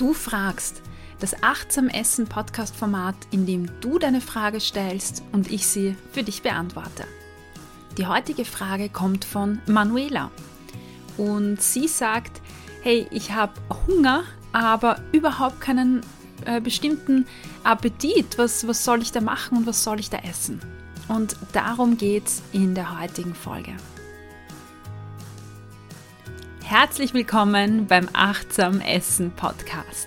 Du fragst, das Achtsam Essen Podcast Format, in dem du deine Frage stellst und ich sie für dich beantworte. Die heutige Frage kommt von Manuela und sie sagt, hey, ich habe Hunger, aber überhaupt keinen äh, bestimmten Appetit. Was, was soll ich da machen und was soll ich da essen? Und darum geht es in der heutigen Folge. Herzlich willkommen beim Achtsam Essen Podcast.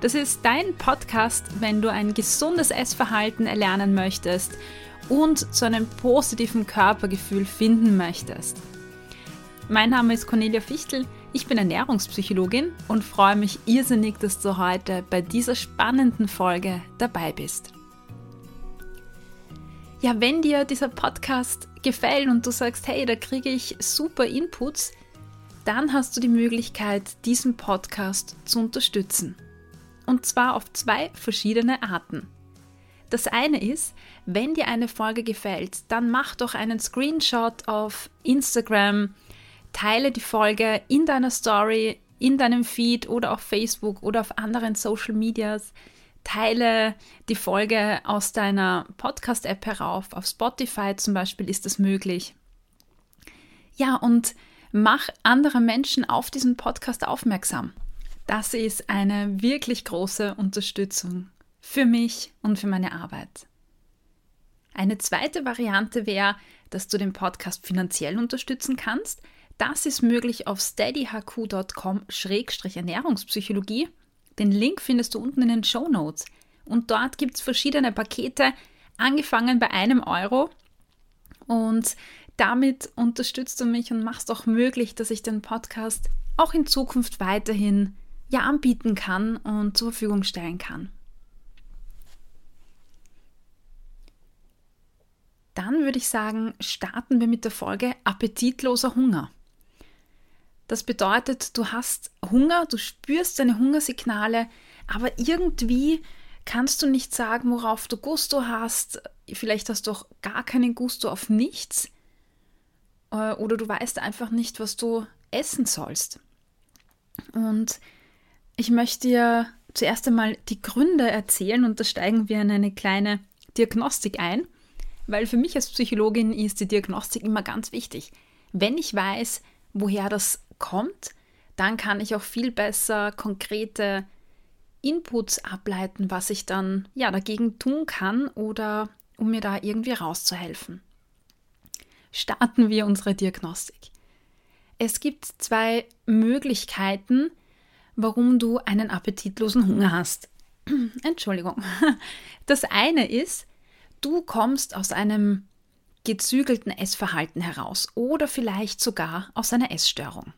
Das ist dein Podcast, wenn du ein gesundes Essverhalten erlernen möchtest und zu einem positiven Körpergefühl finden möchtest. Mein Name ist Cornelia Fichtel, ich bin Ernährungspsychologin und freue mich irrsinnig, dass du heute bei dieser spannenden Folge dabei bist. Ja, wenn dir dieser Podcast gefällt und du sagst, hey, da kriege ich super Inputs, dann hast du die Möglichkeit, diesen Podcast zu unterstützen. Und zwar auf zwei verschiedene Arten. Das eine ist, wenn dir eine Folge gefällt, dann mach doch einen Screenshot auf Instagram, teile die Folge in deiner Story, in deinem Feed oder auf Facebook oder auf anderen Social Medias. Teile die Folge aus deiner Podcast-App herauf. Auf Spotify zum Beispiel ist das möglich. Ja, und mach andere Menschen auf diesen Podcast aufmerksam. Das ist eine wirklich große Unterstützung für mich und für meine Arbeit. Eine zweite Variante wäre, dass du den Podcast finanziell unterstützen kannst. Das ist möglich auf steadyhq.com-ernährungspsychologie. Den Link findest du unten in den Show Notes. Und dort gibt es verschiedene Pakete, angefangen bei einem Euro. Und damit unterstützt du mich und machst auch möglich, dass ich den Podcast auch in Zukunft weiterhin ja anbieten kann und zur Verfügung stellen kann. Dann würde ich sagen, starten wir mit der Folge Appetitloser Hunger. Das bedeutet, du hast Hunger, du spürst deine Hungersignale, aber irgendwie kannst du nicht sagen, worauf du Gusto hast. Vielleicht hast du auch gar keinen Gusto auf nichts. Äh, oder du weißt einfach nicht, was du essen sollst. Und ich möchte dir zuerst einmal die Gründe erzählen und da steigen wir in eine kleine Diagnostik ein, weil für mich als Psychologin ist die Diagnostik immer ganz wichtig. Wenn ich weiß, woher das kommt, dann kann ich auch viel besser konkrete Inputs ableiten, was ich dann ja dagegen tun kann oder um mir da irgendwie rauszuhelfen starten wir unsere Diagnostik. Es gibt zwei Möglichkeiten, warum du einen appetitlosen Hunger hast. Entschuldigung. Das eine ist, du kommst aus einem gezügelten Essverhalten heraus oder vielleicht sogar aus einer Essstörung.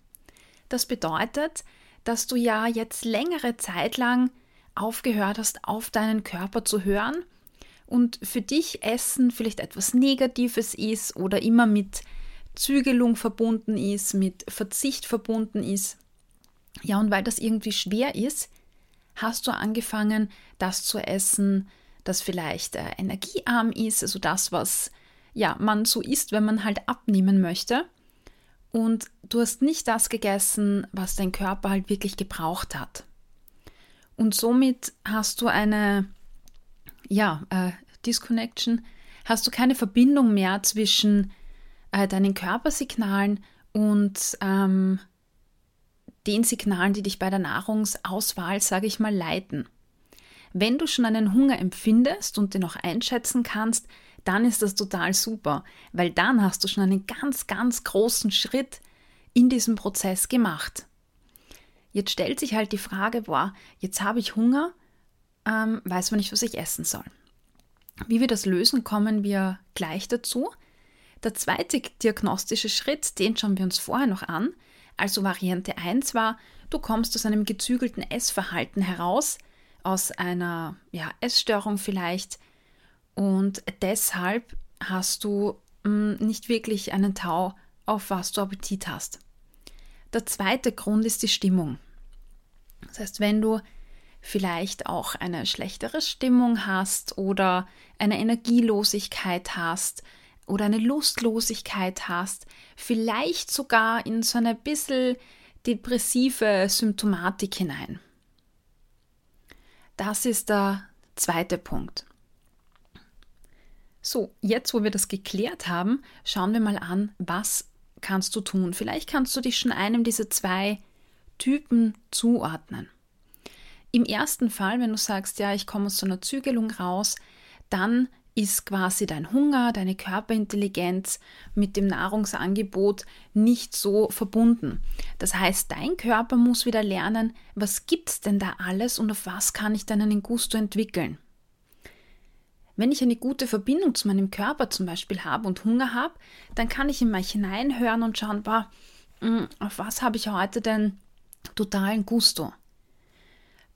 Das bedeutet, dass du ja jetzt längere Zeit lang aufgehört hast, auf deinen Körper zu hören und für dich Essen vielleicht etwas Negatives ist oder immer mit Zügelung verbunden ist, mit Verzicht verbunden ist. Ja, und weil das irgendwie schwer ist, hast du angefangen, das zu essen, das vielleicht äh, energiearm ist, also das, was ja, man so isst, wenn man halt abnehmen möchte. Und du hast nicht das gegessen, was dein Körper halt wirklich gebraucht hat. Und somit hast du eine ja, äh, Disconnection, hast du keine Verbindung mehr zwischen äh, deinen Körpersignalen und ähm, den Signalen, die dich bei der Nahrungsauswahl, sage ich mal, leiten. Wenn du schon einen Hunger empfindest und den auch einschätzen kannst, dann ist das total super, weil dann hast du schon einen ganz, ganz großen Schritt in diesem Prozess gemacht. Jetzt stellt sich halt die Frage, boah, jetzt habe ich Hunger, ähm, weiß man nicht, was ich essen soll. Wie wir das lösen, kommen wir gleich dazu. Der zweite diagnostische Schritt, den schauen wir uns vorher noch an. Also Variante 1 war, du kommst aus einem gezügelten Essverhalten heraus, aus einer ja, Essstörung vielleicht und deshalb hast du mh, hm, nicht wirklich einen Tau, auf was du Appetit hast. Der zweite Grund ist die Stimmung. Das heißt, wenn du vielleicht auch eine schlechtere Stimmung hast oder eine Energielosigkeit hast oder eine Lustlosigkeit hast, vielleicht sogar in so eine bisschen depressive Symptomatik hinein. Das ist der zweite Punkt. So, jetzt wo wir das geklärt haben, schauen wir mal an, was kannst du tun. Vielleicht kannst du dich schon einem dieser zwei Typen zuordnen. Im ersten Fall, wenn du sagst, ja, ich komme aus so einer Zügelung raus, dann ist quasi dein Hunger, deine Körperintelligenz mit dem Nahrungsangebot nicht so verbunden. Das heißt, dein Körper muss wieder lernen, was gibt es denn da alles und auf was kann ich dann einen Gusto entwickeln. Wenn ich eine gute Verbindung zu meinem Körper zum Beispiel habe und Hunger habe, dann kann ich in mich hineinhören und schauen, boah, hm, auf was habe ich heute denn totalen Gusto.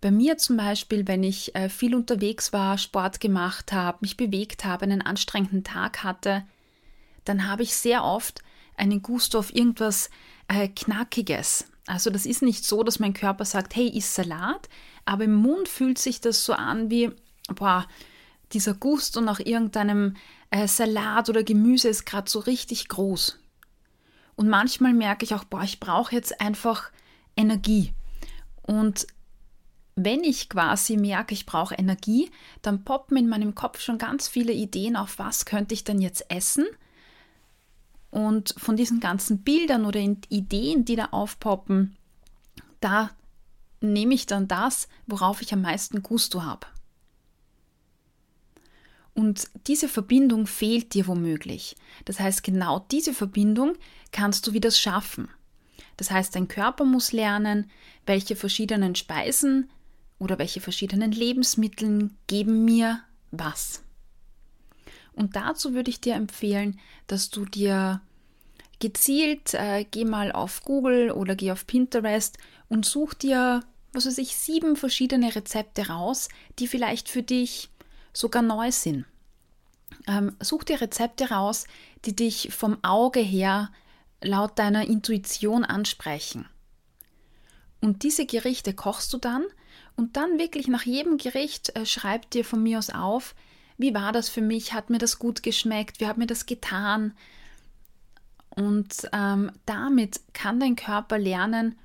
Bei mir zum Beispiel, wenn ich äh, viel unterwegs war, Sport gemacht habe, mich bewegt habe, einen anstrengenden Tag hatte, dann habe ich sehr oft einen Gusto auf irgendwas äh, Knackiges. Also das ist nicht so, dass mein Körper sagt, hey, iss Salat, aber im Mund fühlt sich das so an wie, boah, dieser Gusto nach irgendeinem äh, Salat oder Gemüse ist gerade so richtig groß. Und manchmal merke ich auch, boah, ich brauche jetzt einfach Energie. Und wenn ich quasi merke, ich brauche Energie, dann poppen in meinem Kopf schon ganz viele Ideen auf, was könnte ich denn jetzt essen. Und von diesen ganzen Bildern oder Ideen, die da aufpoppen, da nehme ich dann das, worauf ich am meisten Gusto habe. Und diese Verbindung fehlt dir womöglich. Das heißt, genau diese Verbindung kannst du wieder schaffen. Das heißt, dein Körper muss lernen, welche verschiedenen Speisen oder welche verschiedenen Lebensmittel geben mir was. Und dazu würde ich dir empfehlen, dass du dir gezielt, äh, geh mal auf Google oder geh auf Pinterest und such dir, was weiß ich, sieben verschiedene Rezepte raus, die vielleicht für dich sogar neu sind. Ähm, such dir Rezepte raus, die dich vom Auge her laut deiner Intuition ansprechen. Und diese Gerichte kochst du dann und dann wirklich nach jedem Gericht äh, schreib dir von mir aus auf, wie war das für mich, hat mir das gut geschmeckt, wie hat mir das getan. Und ähm, damit kann dein Körper lernen,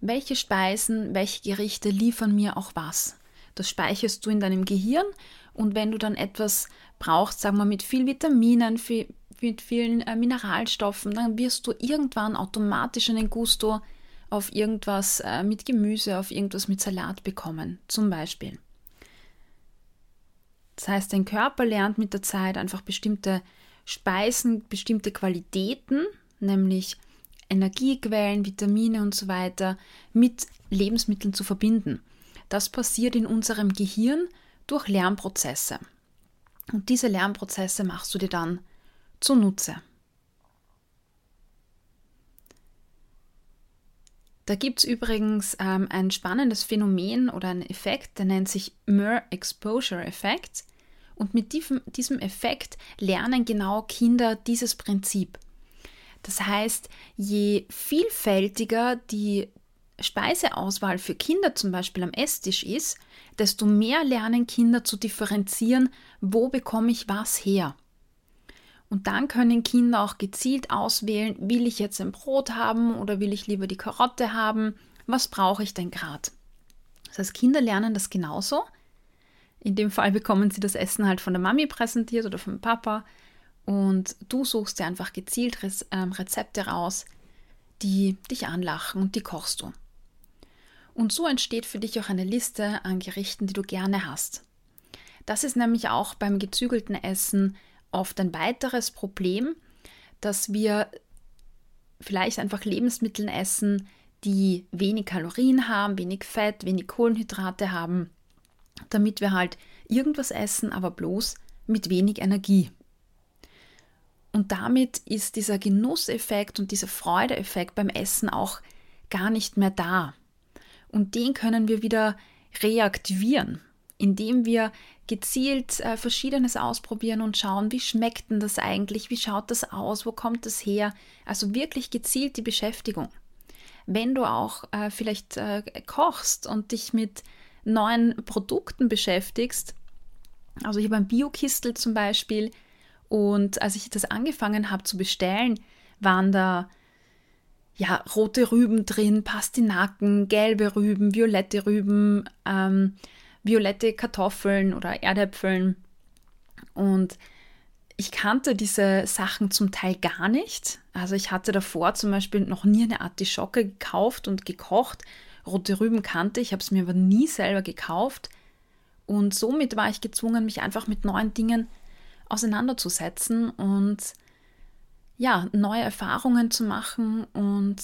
welche Speisen, welche Gerichte liefern mir auch was. Das speicherst du in deinem Gehirn und wenn du dann etwas brauchst, sagen wir mit viel Vitaminen, viel, mit vielen äh, Mineralstoffen, dann wirst du irgendwann automatisch einen Gusto auf irgendwas äh, mit Gemüse, auf irgendwas mit Salat bekommen, zum Beispiel. Das heißt, dein Körper lernt mit der Zeit einfach bestimmte Speisen, bestimmte Qualitäten, nämlich Energiequellen, Vitamine und so weiter, mit Lebensmitteln zu verbinden. Das passiert in unserem Gehirn durch Lernprozesse. Und diese Lernprozesse machst du dir dann zunutze. Da gibt es übrigens ähm, ein spannendes Phänomen oder einen Effekt, der nennt sich Mer Exposure Effekt. Und mit diesem, diesem Effekt lernen genau Kinder dieses Prinzip. Das heißt, je vielfältiger die Speiseauswahl für Kinder zum Beispiel am Esstisch ist, desto mehr lernen Kinder zu differenzieren, wo bekomme ich was her. Und dann können Kinder auch gezielt auswählen, will ich jetzt ein Brot haben oder will ich lieber die Karotte haben? Was brauche ich denn gerade? Das heißt, Kinder lernen das genauso. In dem Fall bekommen sie das Essen halt von der Mami präsentiert oder vom Papa und du suchst dir einfach gezielt ähm, Rezepte raus, die dich anlachen und die kochst du. Und so entsteht für dich auch eine Liste an Gerichten, die du gerne hast. Das ist nämlich auch beim gezügelten Essen oft ein weiteres Problem, dass wir vielleicht einfach Lebensmittel essen, die wenig Kalorien haben, wenig Fett, wenig Kohlenhydrate haben, damit wir halt irgendwas essen, aber bloß mit wenig Energie. Und damit ist dieser Genusseffekt und dieser Freudeeffekt beim Essen auch gar nicht mehr da. Und den können wir wieder reaktivieren, indem wir gezielt äh, Verschiedenes ausprobieren und schauen, wie schmeckt denn das eigentlich, wie schaut das aus, wo kommt das her. Also wirklich gezielt die Beschäftigung. Wenn du auch äh, vielleicht äh, kochst und dich mit neuen Produkten beschäftigst, also ich habe ein Biokistel zum Beispiel und als ich das angefangen habe zu bestellen, waren da ja rote Rüben drin, Pastinaken, gelbe Rüben, violette Rüben, ähm, violette Kartoffeln oder Erdäpfeln. Und ich kannte diese Sachen zum Teil gar nicht. Also ich hatte davor zum Beispiel noch nie eine Artischocke gekauft und gekocht. Rote Rüben kannte ich, habe es mir aber nie selber gekauft. Und somit war ich gezwungen, mich einfach mit neuen Dingen auseinanderzusetzen und ja, neue Erfahrungen zu machen. Und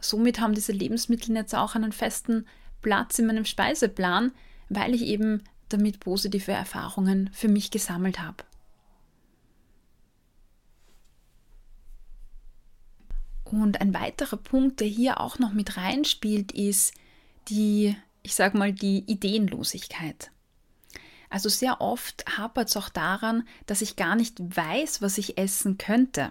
somit haben diese Lebensmittel jetzt auch einen festen Platz in meinem Speiseplan, weil ich eben damit positive Erfahrungen für mich gesammelt habe. Und ein weiterer Punkt, der hier auch noch mit reinspielt, ist die, ich sag mal, die Ideenlosigkeit. Also sehr oft hapert es auch daran, dass ich gar nicht weiß, was ich essen könnte.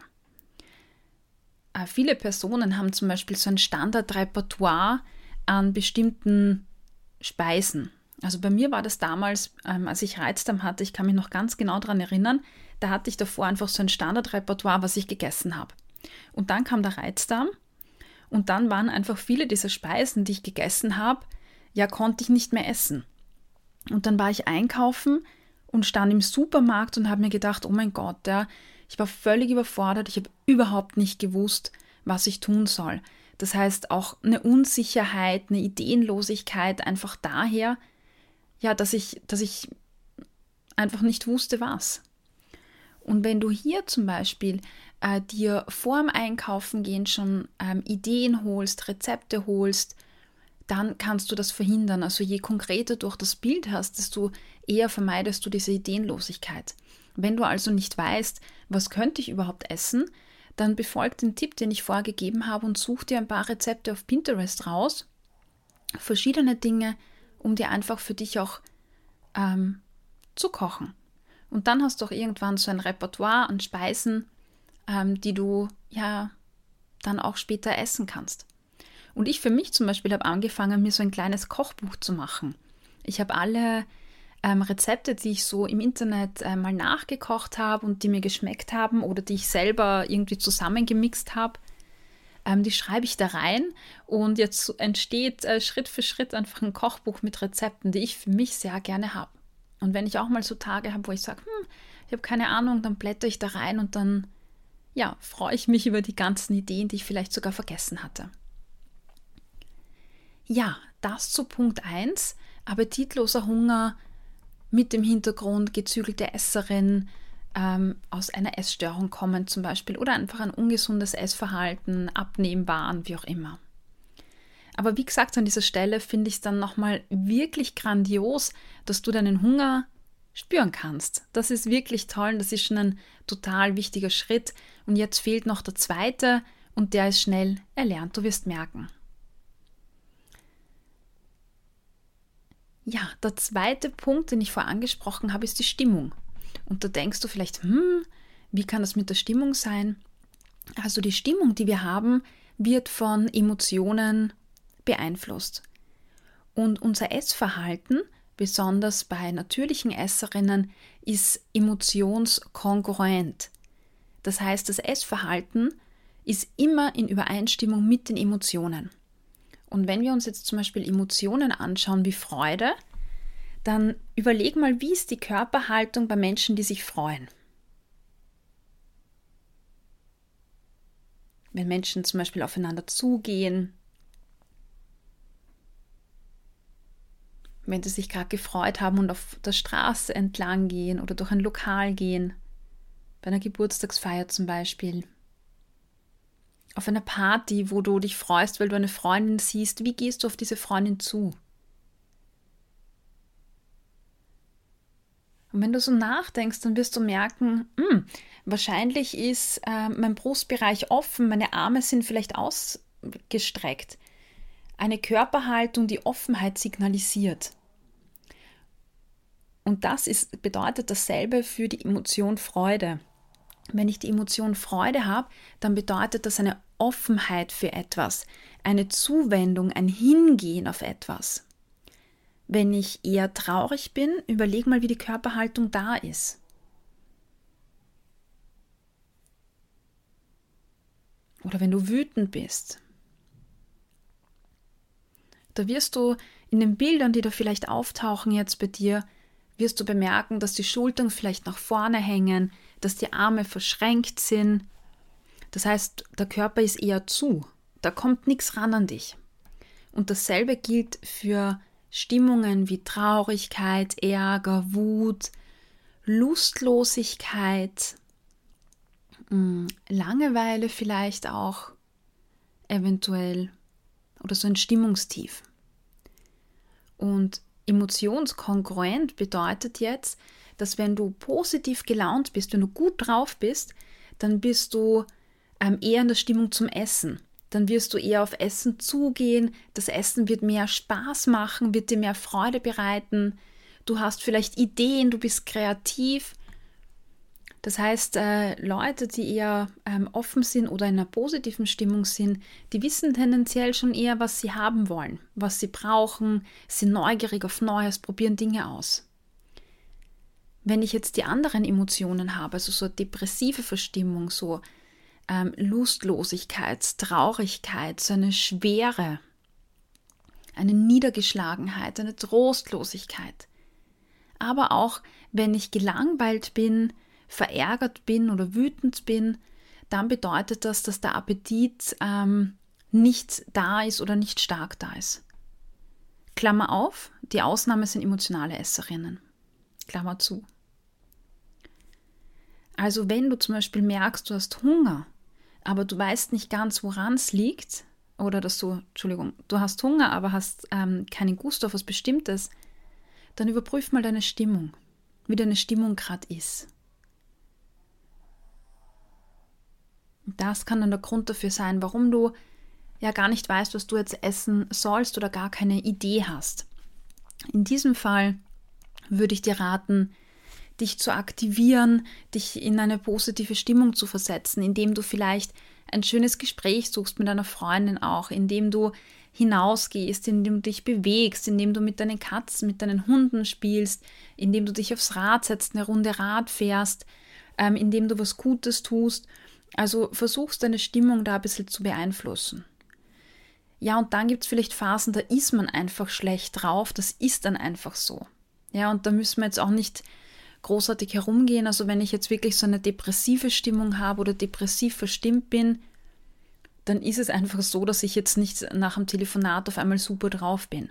Äh, viele Personen haben zum Beispiel so ein Standardrepertoire an bestimmten Speisen. Also bei mir war das damals, ähm, als ich Reizdarm hatte, ich kann mich noch ganz genau daran erinnern, da hatte ich davor einfach so ein Standardrepertoire, was ich gegessen habe. Und dann kam der Reizdarm und dann waren einfach viele dieser Speisen, die ich gegessen habe, ja, konnte ich nicht mehr essen. Und dann war ich einkaufen und stand im Supermarkt und habe mir gedacht, oh mein Gott, ja, ich war völlig überfordert, ich habe überhaupt nicht gewusst, was ich tun soll. Das heißt auch eine Unsicherheit, eine Ideenlosigkeit einfach daher, ja, dass ich, dass ich einfach nicht wusste, was. Und wenn du hier zum Beispiel äh, dir vor dem Einkaufen gehen schon ähm, Ideen holst, Rezepte holst, dann kannst du das verhindern. Also je konkreter du auch das Bild hast, desto eher vermeidest du diese Ideenlosigkeit. Wenn du also nicht weißt, was könnte ich überhaupt essen, dann befolg den Tipp, den ich vorgegeben habe und such dir ein paar Rezepte auf Pinterest raus. Verschiedene Dinge, um dir einfach für dich auch ähm, zu kochen. Und dann hast du auch irgendwann so ein Repertoire an Speisen, ähm, die du ja dann auch später essen kannst. Und ich für mich zum Beispiel habe angefangen, mir so ein kleines Kochbuch zu machen. Ich habe alle ähm, Rezepte, die ich so im Internet äh, mal nachgekocht habe und die mir geschmeckt haben oder die ich selber irgendwie zusammengemixt habe, ähm, die schreibe ich da rein und jetzt entsteht äh, Schritt für Schritt einfach ein Kochbuch mit Rezepten, die ich für mich sehr gerne habe. Und wenn ich auch mal so Tage habe, wo ich sage, hm, ich habe keine Ahnung, dann blätter ich da rein und dann ja, freue ich mich über die ganzen Ideen, die ich vielleicht sogar vergessen hatte. Ja, das zu Punkt 1. Appetitloser Hunger mit dem Hintergrund gezügelte Esserin ähm, aus einer Essstörung kommen zum Beispiel oder einfach ein ungesundes Essverhalten, Abnehmwahn, wie auch immer. Aber wie gesagt, an dieser Stelle finde ich es dann nochmal wirklich grandios, dass du deinen Hunger spüren kannst. Das ist wirklich toll, das ist schon ein total wichtiger Schritt. Und jetzt fehlt noch der zweite und der ist schnell erlernt, du wirst merken. Ja, der zweite Punkt, den ich vorher angesprochen habe, ist die Stimmung. Und da denkst du vielleicht, hm, wie kann das mit der Stimmung sein? Also die Stimmung, die wir haben, wird von Emotionen beeinflusst. Und unser Essverhalten besonders bei natürlichen Esserinnen, ist emotionskongruent. Das heißt, das Essverhalten ist immer in Übereinstimmung mit den Emotionen. Und wenn wir uns jetzt zum Beispiel Emotionen anschauen wie Freude, dann überleg mal, wie ist die Körperhaltung bei Menschen, die sich freuen. Wenn Menschen zum Beispiel aufeinander zugehen, wenn sie sich gerade gefreut haben und auf der Straße entlang gehen oder durch ein Lokal gehen, bei einer Geburtstagsfeier zum Beispiel, auf einer Party, wo du dich freust, weil du eine Freundin siehst, wie gehst du auf diese Freundin zu? Und wenn du so nachdenkst, dann wirst du merken, mh, hm, wahrscheinlich ist äh, mein Brustbereich offen, meine Arme sind vielleicht ausgestreckt eine Körperhaltung, die Offenheit signalisiert. Und das ist, bedeutet dasselbe für die Emotion Freude. Wenn ich die Emotion Freude habe, dann bedeutet das eine Offenheit für etwas, eine Zuwendung, ein Hingehen auf etwas. Wenn ich eher traurig bin, überleg mal, wie die Körperhaltung da ist. Oder wenn du wütend bist, da wirst du In den Bildern, die da vielleicht auftauchen jetzt bei dir, wirst du bemerken, dass die Schultern vielleicht nach vorne hängen, dass die Arme verschränkt sind. Das heißt, der Körper ist eher zu. Da kommt nichts ran an dich. Und dasselbe gilt für Stimmungen wie Traurigkeit, Ärger, Wut, Lustlosigkeit, hm, Langeweile vielleicht auch, eventuell, oder so ein Stimmungstief. Und emotionskongruent bedeutet jetzt, dass wenn du positiv gelaunt bist, wenn du gut drauf bist, dann bist du ähm, eher in der Stimmung zum Essen. Dann wirst du eher auf Essen zugehen. Das Essen wird mehr Spaß machen, wird dir mehr Freude bereiten. Du hast vielleicht Ideen, du bist kreativ das heißt, äh, Leute, die eher ähm, offen sind oder in einer positiven Stimmung sind, die wissen tendenziell schon eher, was sie haben wollen, was sie brauchen, sind neugierig auf Neues, probieren Dinge aus. Wenn ich jetzt die anderen Emotionen habe, also so depressive Verstimmung, so ähm, Lustlosigkeit, Traurigkeit, so eine Schwere, eine Niedergeschlagenheit, eine Trostlosigkeit. Aber auch wenn ich gelangweilt bin, verärgert bin oder wütend bin, dann bedeutet das, dass der Appetit ähm, nicht da ist oder nicht stark da ist. Klammer auf, die Ausnahme sind emotionale Esserinnen. Klammer zu. Also wenn du zum Beispiel merkst, du hast Hunger, aber du weißt nicht ganz, woran es liegt, oder dass du, Entschuldigung, du hast Hunger, aber hast ähm, keinen Gust auf was Bestimmtes, dann überprüf mal deine Stimmung, wie deine Stimmung gerade ist. Das kann dann der Grund dafür sein, warum du ja gar nicht weißt, was du jetzt essen sollst oder gar keine Idee hast. In diesem Fall würde ich dir raten, dich zu aktivieren, dich in eine positive Stimmung zu versetzen, indem du vielleicht ein schönes Gespräch suchst mit deiner Freundin auch, indem du hinausgehst, indem du dich bewegst, indem du mit deinen Katzen, mit deinen Hunden spielst, indem du dich aufs Rad setzt, eine Runde Rad fährst, ähm, indem du was Gutes tust also versuchst deine Stimmung da ein bisschen zu beeinflussen. Ja, und dann gibt es vielleicht Phasen, da ist man einfach schlecht drauf, das ist dann einfach so. Ja, und da müssen wir jetzt auch nicht großartig herumgehen. Also wenn ich jetzt wirklich so eine depressive Stimmung habe oder depressiv verstimmt bin, dann ist es einfach so, dass ich jetzt nicht nach dem Telefonat auf einmal super drauf bin.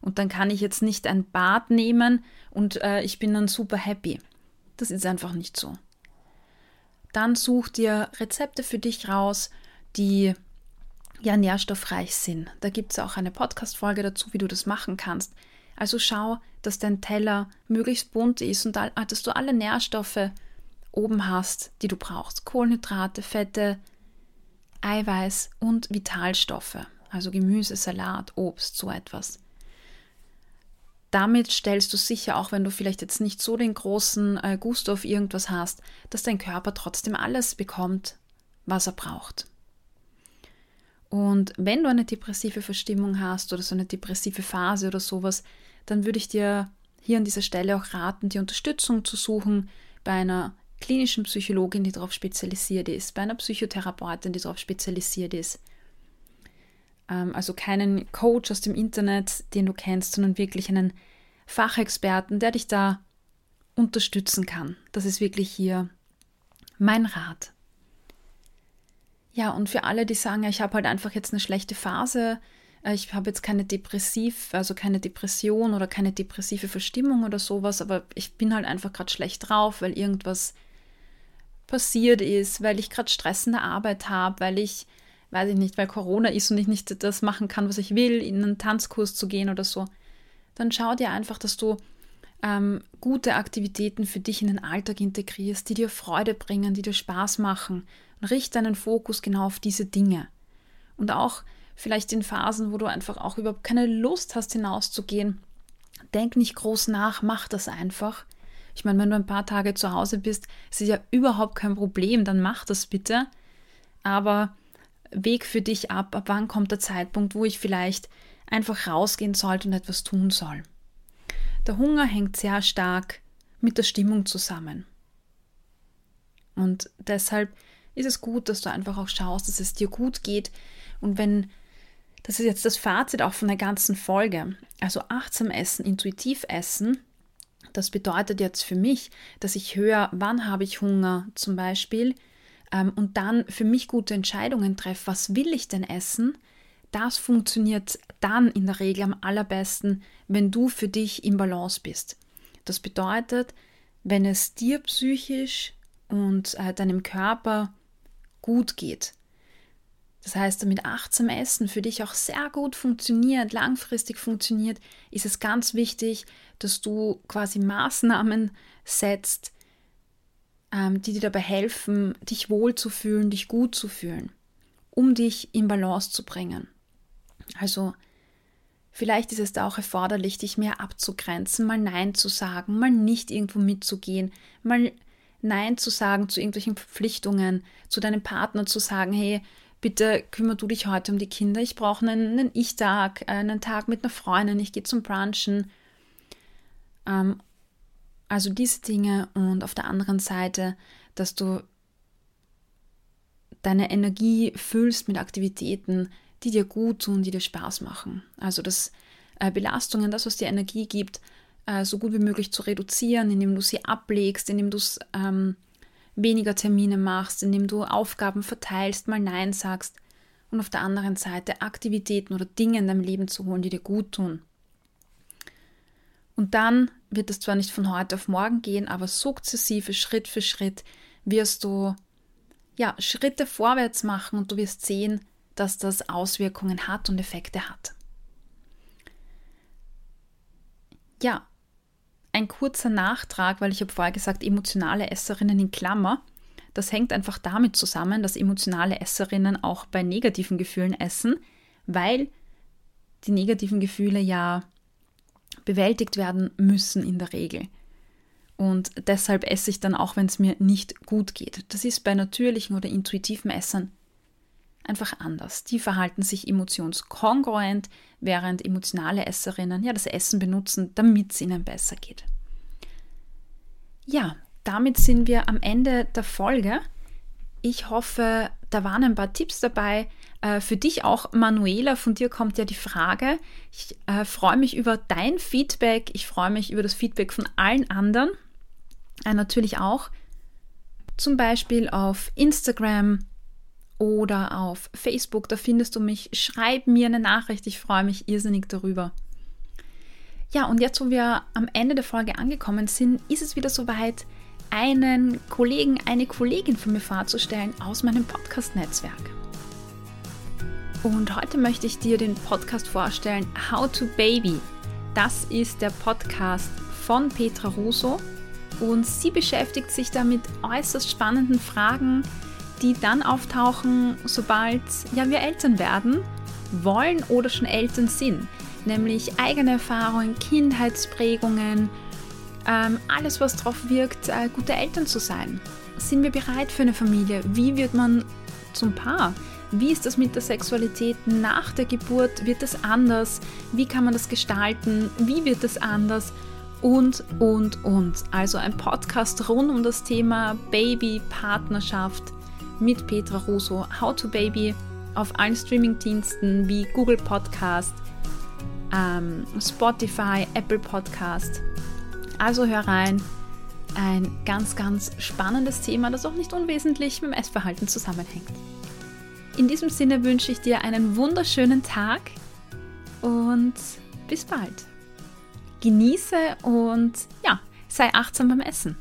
Und dann kann ich jetzt nicht ein Bad nehmen und äh, ich bin dann super happy. Das ist einfach nicht so dann such dir Rezepte für dich raus, die ja nährstoffreich sind. Da gibt es auch eine Podcast-Folge dazu, wie du das machen kannst. Also schau, dass dein Teller möglichst bunt ist und dass du alle Nährstoffe oben hast, die du brauchst. Kohlenhydrate, Fette, Eiweiß und Vitalstoffe. Also Gemüse, Salat, Obst, so etwas damit stellst du sicher, auch wenn du vielleicht jetzt nicht so den großen äh, Gusto auf irgendwas hast, dass dein Körper trotzdem alles bekommt, was er braucht. Und wenn du eine depressive Verstimmung hast oder so eine depressive Phase oder sowas, dann würde ich dir hier an dieser Stelle auch raten, die Unterstützung zu suchen bei einer klinischen Psychologin, die darauf spezialisiert ist, bei einer Psychotherapeutin, die darauf spezialisiert ist. Ähm, also keinen Coach aus dem Internet, den du kennst, sondern wirklich einen Fachexperten, der dich da unterstützen kann. Das ist wirklich hier mein Rat. Ja, und für alle, die sagen, ich habe halt einfach jetzt eine schlechte Phase, äh, ich habe jetzt keine Depressiv, also keine Depression oder keine depressive Verstimmung oder sowas, aber ich bin halt einfach gerade schlecht drauf, weil irgendwas passiert ist, weil ich gerade Stress in der Arbeit habe, weil ich weiß ich nicht, weil Corona ist und ich nicht das machen kann, was ich will, in einen Tanzkurs zu gehen oder so, dann schau dir einfach, dass du ähm, gute Aktivitäten für dich in den Alltag integrierst, die dir Freude bringen, die dir Spaß machen. Und richte deinen Fokus genau auf diese Dinge. Und auch vielleicht in Phasen, wo du einfach auch überhaupt keine Lust hast, hinauszugehen, denk nicht groß nach, mach das einfach. Ich meine, wenn du ein paar Tage zu Hause bist, ist es ja überhaupt kein Problem, dann mach das bitte. Aber Weg für dich ab, ab wann kommt der Zeitpunkt, wo ich vielleicht einfach rausgehen sollte und etwas tun soll. Der Hunger hängt sehr stark mit der Stimmung zusammen. Und deshalb ist es gut, dass du einfach auch schaust, dass es dir gut geht. Und wenn das ist jetzt das Fazit auch von der ganzen Folge. Also achtsam essen, intuitiv essen, das bedeutet jetzt für mich, dass ich höre, wann habe ich Hunger zum Beispiel ähm, und dann für mich gute Entscheidungen treffe, was will ich denn essen. Das funktioniert dann in der Regel am allerbesten, wenn du für dich im Balance bist. Das bedeutet, wenn es dir psychisch und äh, deinem Körper gut geht, das heißt, damit achtsam Essen für dich auch sehr gut funktioniert, langfristig funktioniert, ist es ganz wichtig, dass du quasi Maßnahmen setzt, ähm, die dir dabei helfen, dich wohlzufühlen, dich gut zu fühlen, um dich in Balance zu bringen. Also vielleicht ist es da auch erforderlich, dich mehr abzugrenzen, mal Nein zu sagen, mal nicht irgendwo mitzugehen, mal Nein zu sagen zu irgendwelchen Verpflichtungen, zu deinem Partner zu sagen, hey, bitte kümmere du dich heute um die Kinder. Ich brauche einen, einen Ich-Tag, einen Tag mit einer Freundin, ich gehe zum Brunchen. Ähm, also diese Dinge und auf der anderen Seite, dass du deine Energie füllst mit Aktivitäten, die dir gut tun, die dir Spaß machen. Also das äh, Belastungen, das, was dir Energie gibt, äh, so gut wie möglich zu reduzieren, indem du sie ablegst, indem du ähm, weniger Termine machst, indem du Aufgaben verteilst, mal Nein sagst und auf der anderen Seite Aktivitäten oder Dinge in deinem Leben zu holen, die dir gut tun. Und dann wird es zwar nicht von heute auf morgen gehen, aber sukzessive, Schritt für Schritt wirst du ja, Schritte vorwärts machen und du wirst sehen, dass das Auswirkungen hat und Effekte hat. Ja, ein kurzer Nachtrag, weil ich habe vorher gesagt, emotionale Esserinnen in Klammer. Das hängt einfach damit zusammen, dass emotionale Esserinnen auch bei negativen Gefühlen essen, weil die negativen Gefühle ja bewältigt werden müssen in der Regel. Und deshalb esse ich dann auch, wenn es mir nicht gut geht. Das ist bei natürlichen oder intuitiven Essern einfach anders. Die verhalten sich emotionskongruent, während emotionale Esserinnen ja das Essen benutzen, damit es ihnen besser geht. Ja, damit sind wir am Ende der Folge. Ich hoffe, da waren ein paar Tipps dabei. Äh, für dich auch, Manuela, von dir kommt ja die Frage. Ich äh, freue mich über dein Feedback. Ich freue mich über das Feedback von allen anderen. Äh, natürlich auch. Zum Beispiel auf Instagram oder auf Facebook. Da findest du mich. Schreib mir eine Nachricht. Ich freue mich irrsinnig darüber. Ja, und jetzt, wo wir am Ende der Folge angekommen sind, ist es wieder soweit, einen Kollegen, eine Kollegin von mir vorzustellen aus meinem Podcast-Netzwerk. Und heute möchte ich dir den Podcast vorstellen, How to Baby. Das ist der Podcast von Petra Russo und sie beschäftigt sich da mit äußerst spannenden Fragen, die dann auftauchen, sobald ja, wir Eltern werden, wollen oder schon Eltern sind nämlich eigene Erfahrungen, Kindheitsprägungen, ähm, alles, was darauf wirkt, äh, gute Eltern zu sein. Sind wir bereit für eine Familie? Wie wird man zum Paar? Wie ist das mit der Sexualität nach der Geburt? Wird es anders? Wie kann man das gestalten? Wie wird es anders? Und, und, und. Also ein Podcast rund um das Thema Baby, Partnerschaft mit Petra Russo, How to Baby auf allen Streamingdiensten wie Google Podcast, ähm, Spotify, Apple Podcast. Also hör rein. Ein ganz, ganz spannendes Thema, das auch nicht unwesentlich mit dem Essverhalten zusammenhängt. In diesem Sinne wünsche ich dir einen wunderschönen Tag und bis bald. Genieße und ja, sei achtsam beim Essen.